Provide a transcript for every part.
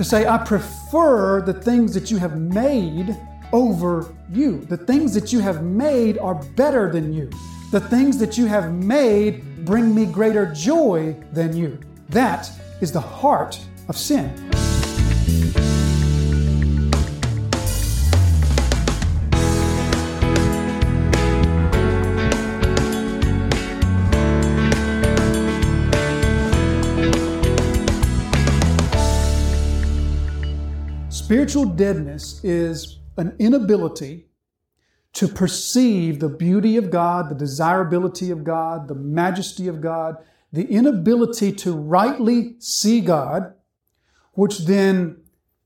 to say, I prefer the things that you have made over you. The things that you have made are better than you. The things that you have made bring me greater joy than you. That is the heart of sin. Spiritual deadness is an inability to perceive the beauty of God, the desirability of God, the majesty of God, the inability to rightly see God, which then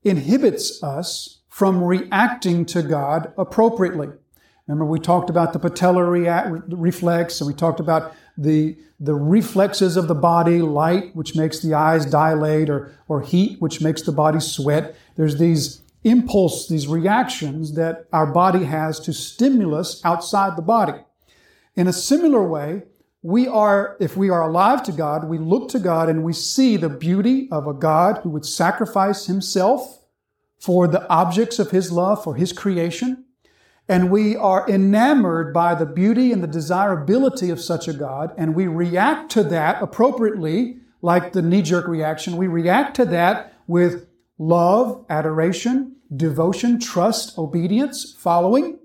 inhibits us from reacting to God appropriately. Remember, we talked about the patellar rea- reflex, and we talked about the, the reflexes of the body, light, which makes the eyes dilate, or, or heat, which makes the body sweat. There's these impulse, these reactions that our body has to stimulus outside the body. In a similar way, we are, if we are alive to God, we look to God and we see the beauty of a God who would sacrifice himself for the objects of his love, for his creation. And we are enamored by the beauty and the desirability of such a God, and we react to that appropriately, like the knee jerk reaction. We react to that with love, adoration, devotion, trust, obedience, following.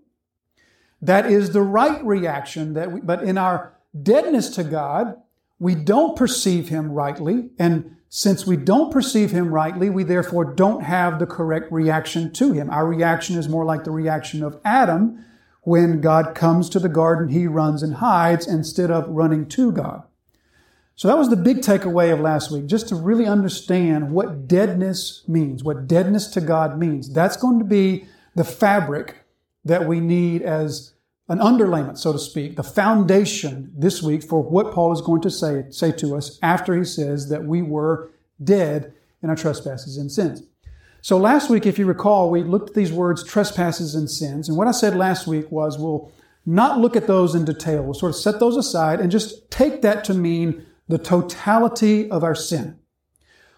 That is the right reaction that we, but in our deadness to God, we don't perceive Him rightly. And since we don't perceive Him rightly, we therefore don't have the correct reaction to Him. Our reaction is more like the reaction of Adam. When God comes to the garden, he runs and hides instead of running to God. So that was the big takeaway of last week, just to really understand what deadness means, what deadness to God means. That's going to be the fabric that we need as an underlayment, so to speak, the foundation this week for what Paul is going to say, say to us after he says that we were dead in our trespasses and sins. So last week, if you recall, we looked at these words, trespasses and sins. And what I said last week was we'll not look at those in detail. We'll sort of set those aside and just take that to mean the totality of our sin.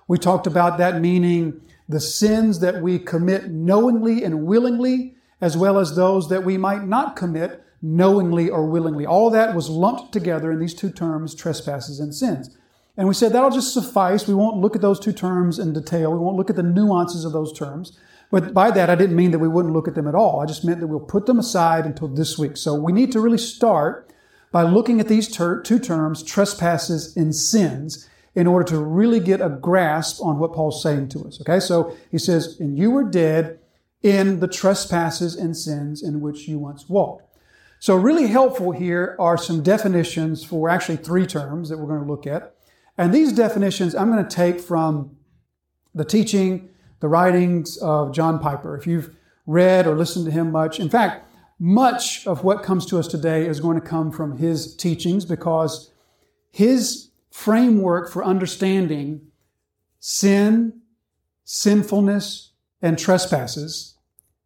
We talked about that meaning the sins that we commit knowingly and willingly, as well as those that we might not commit knowingly or willingly. All that was lumped together in these two terms, trespasses and sins. And we said that'll just suffice. We won't look at those two terms in detail. We won't look at the nuances of those terms. But by that, I didn't mean that we wouldn't look at them at all. I just meant that we'll put them aside until this week. So we need to really start by looking at these ter- two terms, trespasses and sins, in order to really get a grasp on what Paul's saying to us. Okay, so he says, And you were dead in the trespasses and sins in which you once walked. So, really helpful here are some definitions for actually three terms that we're going to look at. And these definitions I'm going to take from the teaching, the writings of John Piper. If you've read or listened to him much, in fact, much of what comes to us today is going to come from his teachings because his framework for understanding sin, sinfulness, and trespasses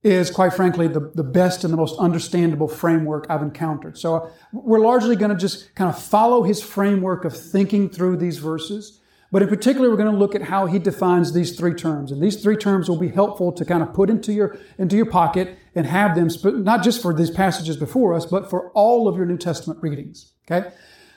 is, quite frankly, the, the best and the most understandable framework I've encountered. So uh, we're largely going to just kind of follow his framework of thinking through these verses. But in particular, we're going to look at how he defines these three terms. And these three terms will be helpful to kind of put into your, into your pocket and have them, not just for these passages before us, but for all of your New Testament readings. Okay?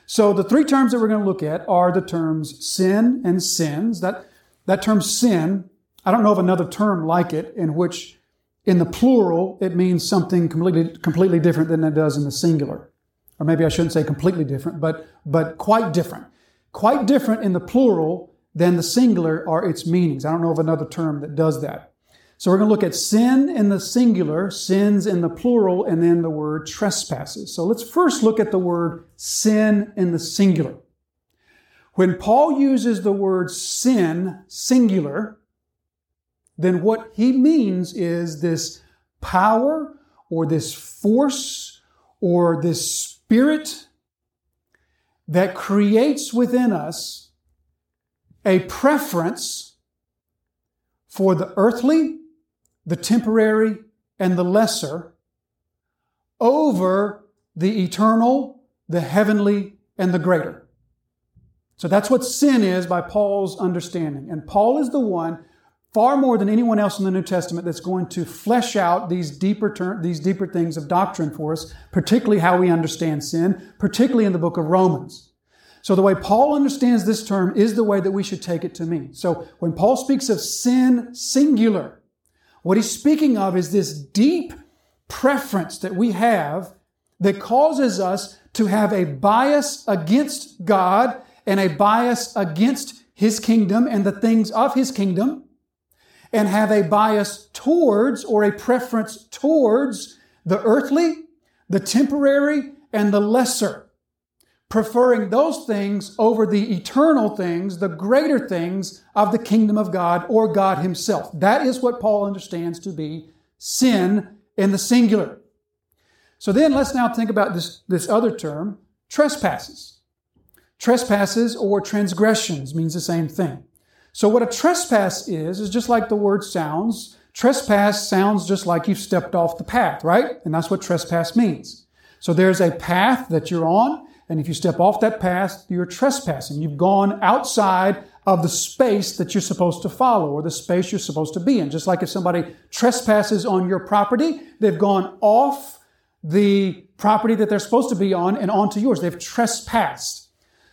So the three terms that we're going to look at are the terms sin and sins. That, that term sin, I don't know of another term like it in which in the plural it means something completely, completely different than it does in the singular. Or maybe I shouldn't say completely different, but, but quite different quite different in the plural than the singular are its meanings. I don't know of another term that does that. So we're going to look at sin in the singular, sins in the plural, and then the word trespasses. So let's first look at the word sin in the singular. When Paul uses the word sin, singular, then what he means is this power or this force or this spirit that creates within us a preference for the earthly, the temporary, and the lesser over the eternal, the heavenly, and the greater. So that's what sin is by Paul's understanding. And Paul is the one far more than anyone else in the New Testament that's going to flesh out these deeper ter- these deeper things of doctrine for us, particularly how we understand sin, particularly in the book of Romans. So the way Paul understands this term is the way that we should take it to mean. So when Paul speaks of sin singular, what he's speaking of is this deep preference that we have that causes us to have a bias against God and a bias against his kingdom and the things of his kingdom and have a bias towards or a preference towards the earthly, the temporary, and the lesser, preferring those things over the eternal things, the greater things of the kingdom of God or God Himself. That is what Paul understands to be sin in the singular. So then let's now think about this, this other term, trespasses. Trespasses or transgressions means the same thing. So what a trespass is, is just like the word sounds. Trespass sounds just like you've stepped off the path, right? And that's what trespass means. So there's a path that you're on, and if you step off that path, you're trespassing. You've gone outside of the space that you're supposed to follow or the space you're supposed to be in. Just like if somebody trespasses on your property, they've gone off the property that they're supposed to be on and onto yours. They've trespassed.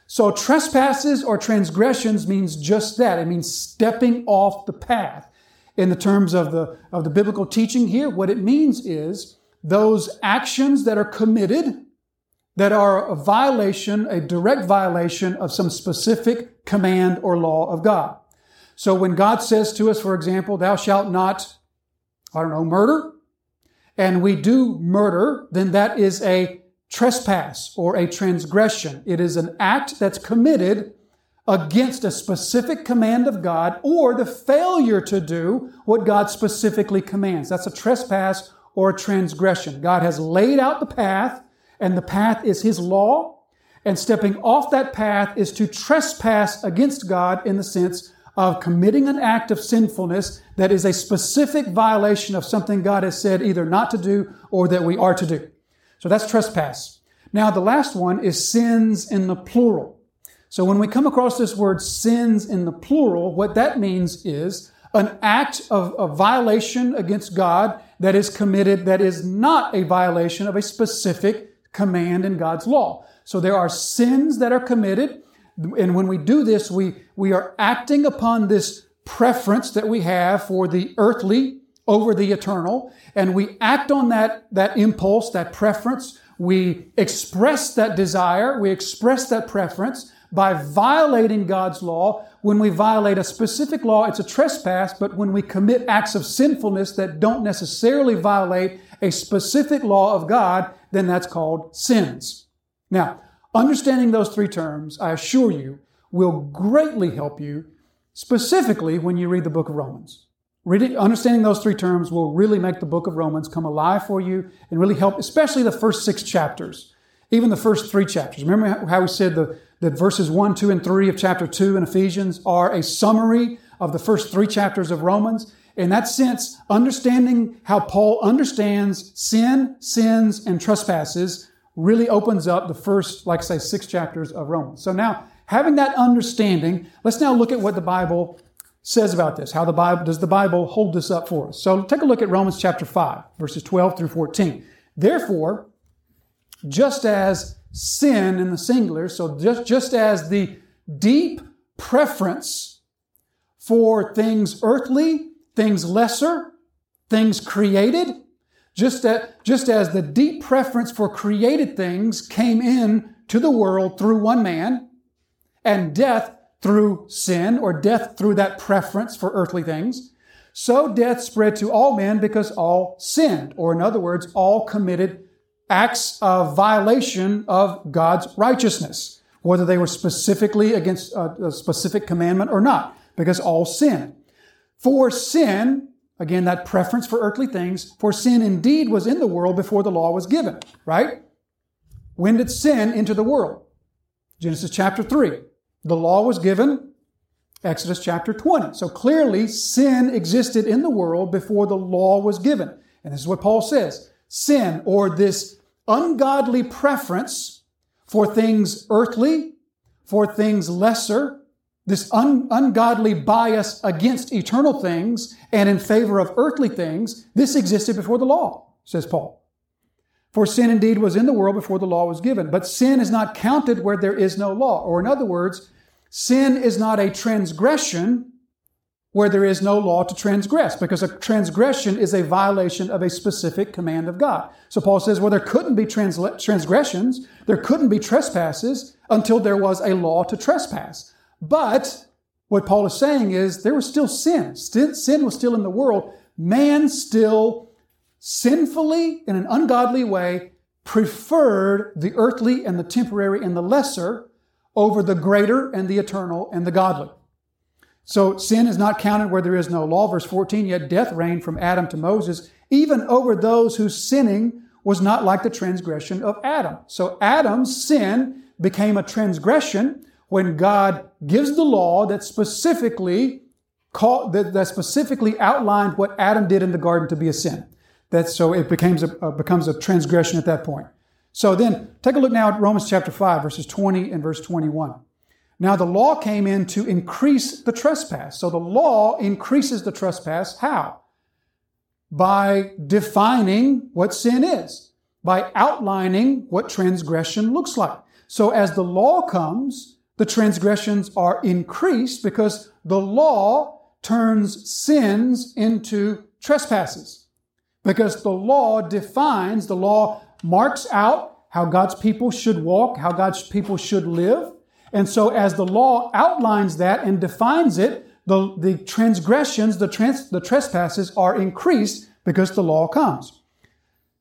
So trespasses or transgressions means just that. It means stepping off the path. In the terms of the, of the biblical teaching here, what it means is those actions that are committed that are a violation, a direct violation of some specific command or law of God. So when God says to us, for example, thou shalt not, I don't know, murder, and we do murder, then that is a trespass or a transgression. It is an act that's committed against a specific command of God or the failure to do what God specifically commands. That's a trespass or a transgression. God has laid out the path and the path is His law. And stepping off that path is to trespass against God in the sense of committing an act of sinfulness that is a specific violation of something God has said either not to do or that we are to do. So that's trespass. Now, the last one is sins in the plural. So when we come across this word sins in the plural, what that means is an act of a violation against God that is committed that is not a violation of a specific command in God's law. So there are sins that are committed. And when we do this, we, we are acting upon this preference that we have for the earthly over the eternal, and we act on that, that impulse, that preference. We express that desire, we express that preference by violating God's law. When we violate a specific law, it's a trespass, but when we commit acts of sinfulness that don't necessarily violate a specific law of God, then that's called sins. Now, understanding those three terms, I assure you, will greatly help you, specifically when you read the book of Romans. Reading, understanding those three terms will really make the book of Romans come alive for you and really help, especially the first six chapters, even the first three chapters. Remember how we said the, that verses 1, 2, and 3 of chapter 2 in Ephesians are a summary of the first three chapters of Romans? In that sense, understanding how Paul understands sin, sins, and trespasses really opens up the first, like I say, six chapters of Romans. So now, having that understanding, let's now look at what the Bible says about this. How the Bible does the Bible hold this up for us? So take a look at Romans chapter 5, verses 12 through 14. Therefore, just as sin in the singular, so just, just as the deep preference for things earthly, things lesser, things created, just, as, just as the deep preference for created things came in to the world through one man, and death through sin or death through that preference for earthly things, so death spread to all men because all sinned, or in other words, all committed acts of violation of God's righteousness, whether they were specifically against uh, a, specific commandment or not, because all sinned. For sin, again, that preference for earthly things, for sin indeed was in the world before the law was given, right? When did sin enter the world? Genesis chapter 3. The law was given, Exodus chapter 20. So clearly, sin existed in the world before the law was given. And this is what Paul says sin, or this ungodly preference for things earthly, for things lesser, this un- ungodly bias against eternal things and in favor of earthly things, this existed before the law, says Paul. For sin indeed was in the world before the law was given, but sin is not counted where there is no law. Or in other words, sin is not a transgression where there is no law to transgress, because a transgression is a violation of a specific command of God. So Paul says, well, there couldn't be transgressions, there couldn't be trespasses until there was a law to trespass. But what Paul is saying is there was still sin. Sin was still in the world. Man still sinfully, in an ungodly way, preferred the earthly and the temporary and the lesser over the greater and the eternal and the godly. So sin is not counted where there is no law. Verse 14, yet death reigned from Adam to Moses, even over those whose sinning was not like the transgression of Adam. So Adam's sin became a transgression when God gives the law that specifically called, that, that specifically outlined what Adam did in the garden to be a sin. That so it becomes a, becomes a transgression at that point. So then take a look now at Romans chapter 5, verses 20 and verse 21. Now, the law came in to increase the trespass. So the law increases the trespass. How? By defining what sin is, by outlining what transgression looks like. So as the law comes, the transgressions are increased because the law turns sins into trespasses. Because the law defines, the law marks out how God's people should walk, how God's people should live. And so, as the law outlines that and defines it, the, the transgressions, the, trans, the trespasses are increased because the law comes.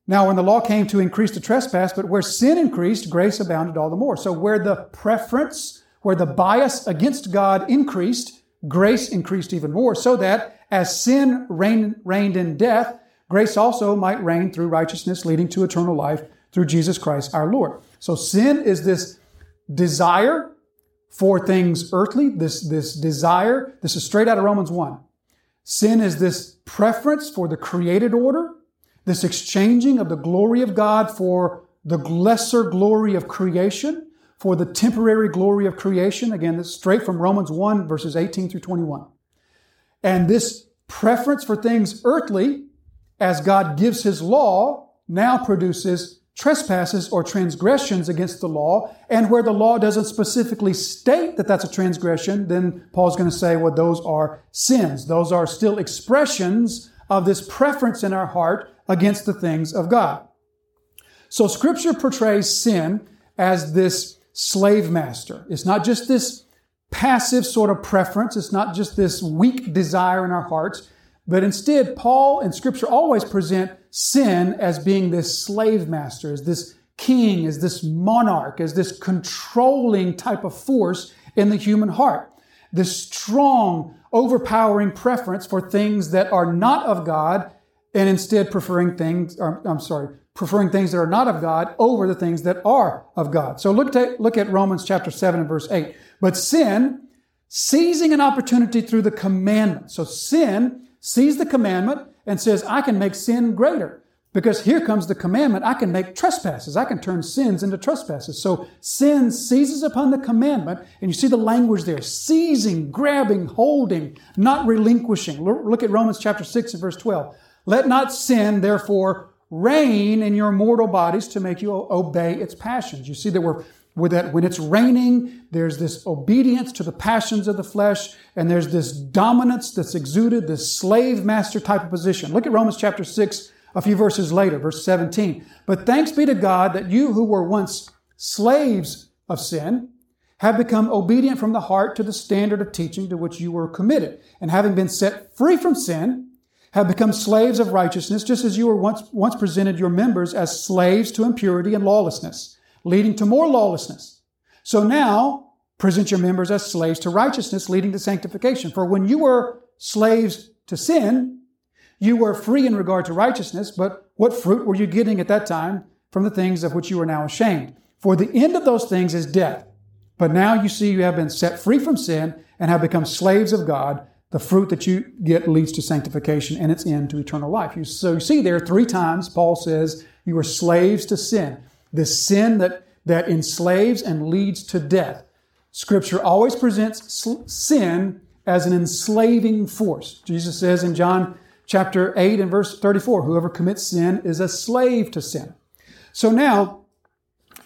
Now, when the law came to increase the trespass, but where sin increased, grace abounded all the more. So, where the preference, where the bias against God increased, grace increased even more, so that as sin reigned, reigned in death, grace also might reign through righteousness, leading to eternal life through Jesus Christ our Lord. So, sin is this desire for things earthly, this, this desire. This is straight out of Romans 1. Sin is this preference for the created order, this exchanging of the glory of God for the lesser glory of creation, for the temporary glory of creation. Again, this straight from Romans 1, verses 18 through 21. And this preference for things earthly, as God gives His law, now produces trespasses or transgressions against the law, and where the law doesn't specifically state that that's a transgression, then Paul's going to say, well, those are sins. Those are still expressions of this preference in our heart against the things of God. So scripture portrays sin as this slave master. It's not just this passive sort of preference. It's not just this weak desire in our hearts. But instead, Paul and Scripture always present sin as being this slave master, as this king, as this monarch, as this controlling type of force in the human heart. This strong, overpowering preference for things that are not of God and instead preferring things, or, I'm sorry, preferring things that are not of God over the things that are of God. So look at, look at Romans chapter 7 and verse 8. But sin, seizing an opportunity through the commandment. So sin sees the commandment and says, I can make sin greater. Because here comes the commandment, I can make trespasses. I can turn sins into trespasses. So sin seizes upon the commandment, and you see the language there seizing, grabbing, holding, not relinquishing. Look at Romans chapter 6 and verse 12. Let not sin, therefore, reign in your mortal bodies to make you obey its passions. You see that we're that when it's reigning, there's this obedience to the passions of the flesh, and there's this dominance that's exuded, this slave master type of position. Look at Romans chapter 6, a few verses later, verse 17. But thanks be to God that you who were once slaves of sin have become obedient from the heart to the standard of teaching to which you were committed. And having been set free from sin, have become slaves of righteousness, just as you were once, once presented your members as slaves to impurity and lawlessness leading to more lawlessness. So now present your members as slaves to righteousness, leading to sanctification. For when you were slaves to sin, you were free in regard to righteousness, but what fruit were you getting at that time from the things of which you are now ashamed? For the end of those things is death. But now you see you have been set free from sin and have become slaves of God. The fruit that you get leads to sanctification and its end to eternal life. so you see there three times Paul says you are slaves to sin this sin that, that enslaves and leads to death. Scripture always presents sin as an enslaving force. Jesus says in John chapter 8 and verse 34, whoever commits sin is a slave to sin. So now,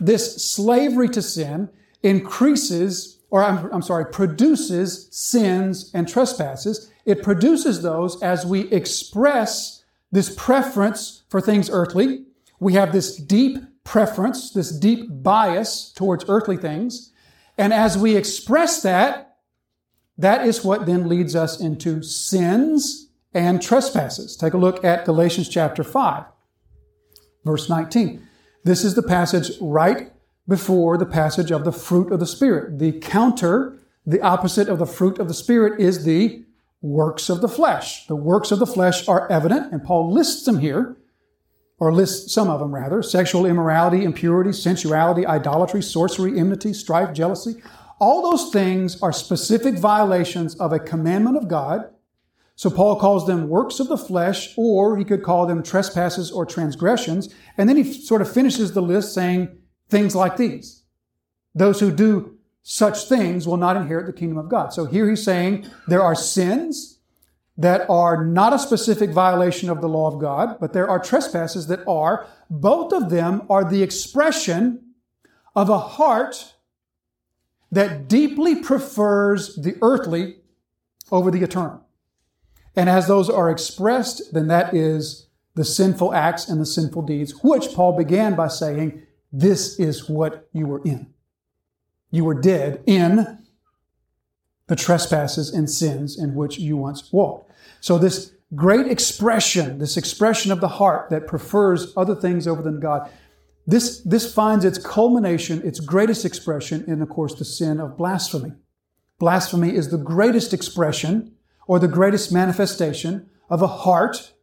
this slavery to sin increases, or I'm, I'm sorry, produces sins and trespasses. It produces those as we express this preference for things earthly. We have this deep preference, this deep bias towards earthly things. And as we express that, that is what then leads us into sins and trespasses. Take a look at Galatians chapter 5, verse 19. This is the passage right before the passage of the fruit of the Spirit. The counter, the opposite of the fruit of the Spirit is the works of the flesh. The works of the flesh are evident, and Paul lists them here, or lists some of them rather sexual immorality, impurity, sensuality, idolatry, sorcery, enmity, strife, jealousy. All those things are specific violations of a commandment of God so Paul calls them works of the flesh, or he could call them trespasses or transgressions. And then he sort of finishes the list saying things like these. Those who do such things will not inherit the kingdom of God. So here he's saying there are sins that are not a specific violation of the law of God, but there are trespasses that are. Both of them are the expression of a heart that deeply prefers the earthly over the eternal. And as those are expressed, then that is the sinful acts and the sinful deeds, which Paul began by saying, this is what you were in. You were dead in the trespasses and sins in which you once walked. So this great expression, this expression of the heart that prefers other things over than God, this, this finds its culmination, its greatest expression in, of course, the sin of blasphemy. Blasphemy is the greatest expression or the greatest manifestation of a heart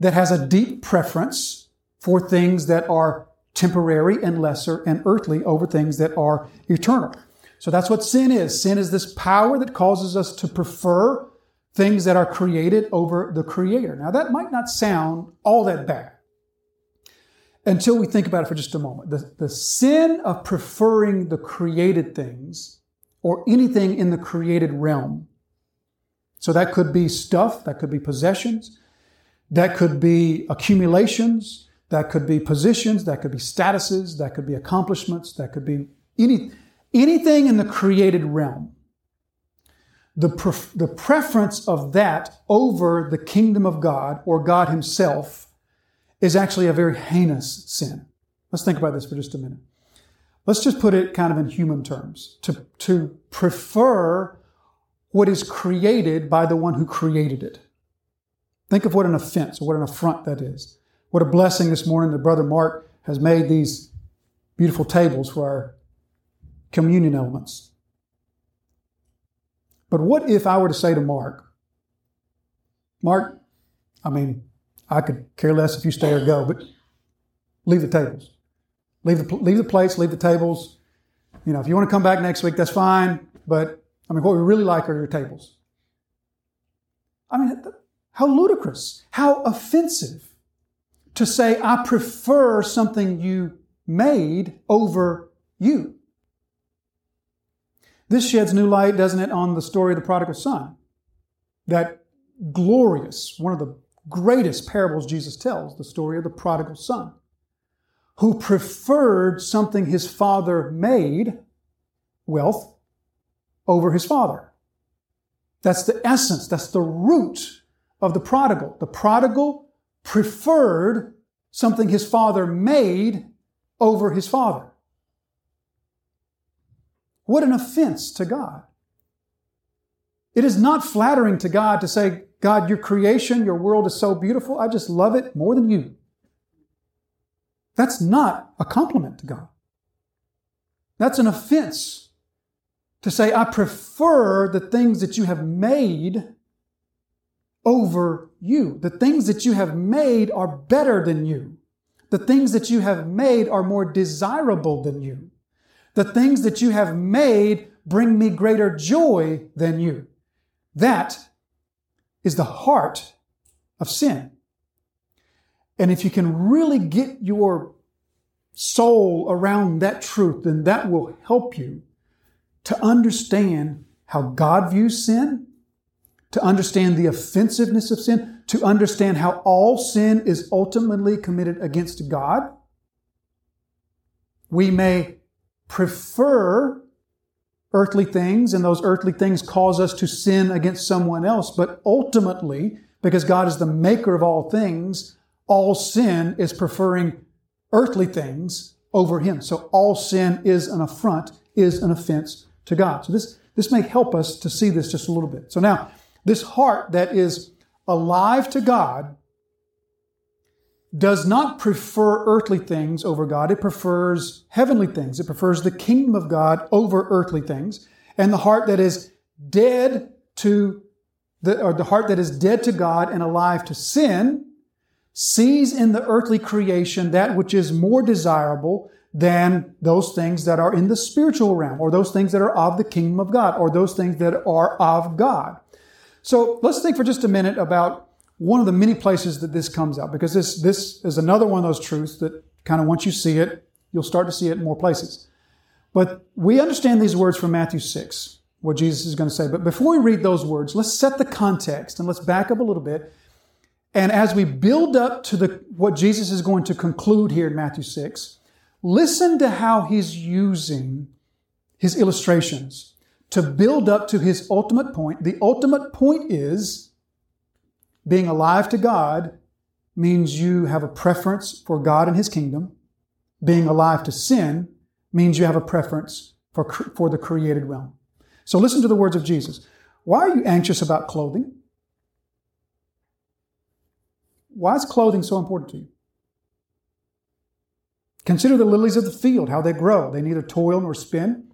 that has a deep preference for things that are temporary and lesser and earthly over things that are eternal. So that's what sin is. Sin is this power that causes us to prefer things that are created over the creator. Now that might not sound all that bad until we think about it for just a moment. The, the sin of preferring the created things or anything in the created realm so that could be stuff, that could be possessions, that could be accumulations, that could be positions, that could be statuses, that could be accomplishments, that could be any, anything in the created realm. The, the preference of that over the kingdom of God or God Himself is actually a very heinous sin. Let's think about this for just a minute. Let's just put it kind of in human terms. To, to prefer what is created by the one who created it. Think of what an offense or what an affront that is. What a blessing this morning that Brother Mark has made these beautiful tables for our communion elements. But what if I were to say to Mark, Mark, I mean, I could care less if you stay or go, but leave the tables. Leave the, leave the plates, leave the tables. You know, if you want to come back next week, that's fine, but I mean, what we really like are your tables. I mean, how ludicrous, how offensive to say, I prefer something you made over you. This sheds new light, doesn't it, on the story of the prodigal son? That glorious, one of the greatest parables Jesus tells, the story of the prodigal son, who preferred something his father made, wealth, over his father. That's the essence, that's the root of the prodigal. The prodigal preferred something his father made over his father. What an offense to God. It is not flattering to God to say, God, your creation, your world is so beautiful. I just love it more than you. That's not a compliment to God. That's an offense to say, I prefer the things that you have made over you. The things that you have made are better than you. The things that you have made are more desirable than you. The things that you have made bring me greater joy than you. That is the heart of sin. And if you can really get your soul around that truth, then that will help you to understand how God views sin, to understand the offensiveness of sin, to understand how all sin is ultimately committed against God. We may prefer earthly things, and those earthly things cause us to sin against someone else, but ultimately, because God is the maker of all things, all sin is preferring earthly things over Him. So all sin is an affront, is an offense to God. So this, this may help us to see this just a little bit. So now, this heart that is alive to God does not prefer earthly things over God. It prefers heavenly things. It prefers the kingdom of God over earthly things. And the heart that is dead to the, or the heart that is dead to God and alive to sin sees in the earthly creation that which is more desirable than those things that are in the spiritual realm or those things that are of the kingdom of God or those things that are of God. So let's think for just a minute about one of the many places that this comes out because this, this is another one of those truths that kind of once you see it, you'll start to see it in more places. But we understand these words from Matthew 6, what Jesus is going to say. But before we read those words, let's set the context and let's back up a little bit. And as we build up to the, what Jesus is going to conclude here in Matthew 6, listen to how he's using his illustrations to build up to his ultimate point. The ultimate point is being alive to God means you have a preference for God and his kingdom. Being alive to sin means you have a preference for, for the created realm. So listen to the words of Jesus. Why are you anxious about clothing? Why is clothing so important to you? Consider the lilies of the field, how they grow. They neither toil nor spin.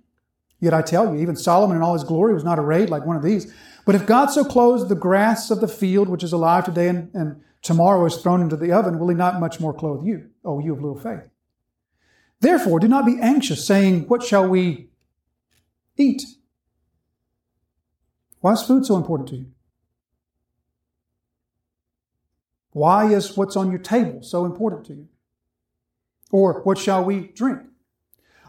Yet I tell you, even Solomon in all his glory was not arrayed like one of these. But if God so clothes the grass of the field, which is alive today and, and tomorrow is thrown into the oven, will he not much more clothe you, O you of little faith? Therefore, do not be anxious, saying, What shall we eat? Why is food so important to you? Why is what's on your table so important to you? Or what shall we drink?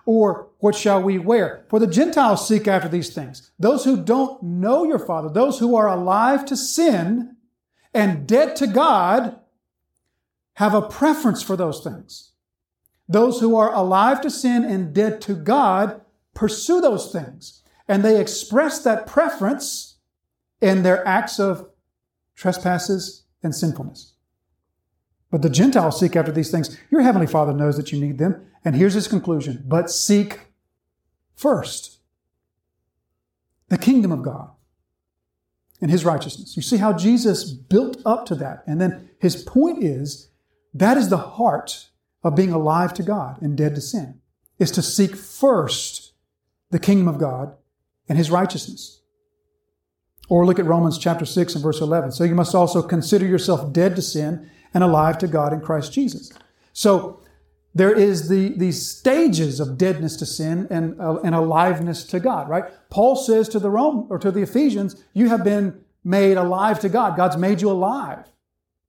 Or what shall we wear? For the Gentiles seek after these things. Those who don't know your Father, those who are alive to sin and dead to God, have a preference for those things. Those who are alive to sin and dead to God pursue those things. And they express that preference in their acts of trespasses and sinfulness. But the Gentiles seek after these things. Your heavenly Father knows that you need them. And here's his conclusion. But seek first the kingdom of God and his righteousness. You see how Jesus built up to that. And then his point is that is the heart of being alive to God and dead to sin, is to seek first the kingdom of God and his righteousness. Or look at Romans chapter 6 and verse 11. So you must also consider yourself dead to sin and alive to God in Christ Jesus. So there is the, these stages of deadness to sin and, uh, and aliveness to God, right? Paul says to the Rome or to the Ephesians, you have been made alive to God. God's made you alive.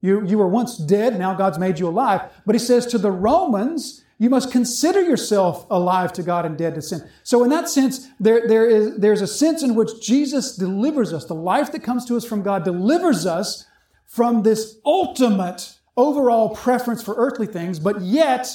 You, you were once dead, now God's made you alive. But he says to the Romans, you must consider yourself alive to God and dead to sin. So in that sense, there, there is, there's a sense in which Jesus delivers us. The life that comes to us from God delivers us from this ultimate overall preference for earthly things, but yet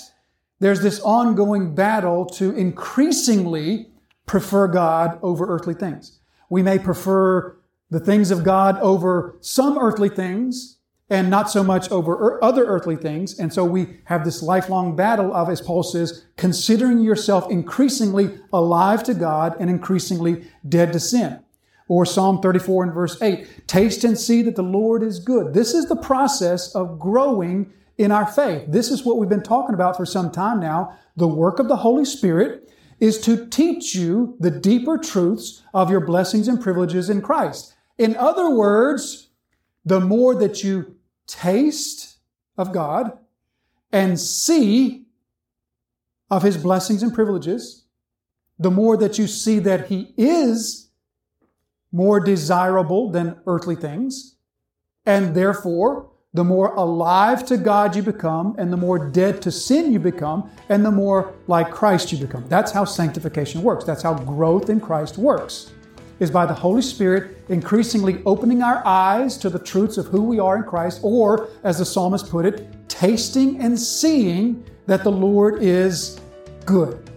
there's this ongoing battle to increasingly prefer God over earthly things. We may prefer the things of God over some earthly things and not so much over other earthly things. And so we have this lifelong battle of, as Paul says, considering yourself increasingly alive to God and increasingly dead to sin. Or Psalm 34 and verse 8, taste and see that the Lord is good. This is the process of growing in our faith. This is what we've been talking about for some time now. The work of the Holy Spirit is to teach you the deeper truths of your blessings and privileges in Christ. In other words, the more that you taste of God and see of his blessings and privileges, the more that you see that he is more desirable than earthly things. And therefore, the more alive to God you become, and the more dead to sin you become, and the more like Christ you become. That's how sanctification works. That's how growth in Christ works. Is by the Holy Spirit increasingly opening our eyes to the truths of who we are in Christ, or as the psalmist put it, tasting and seeing that the Lord is good.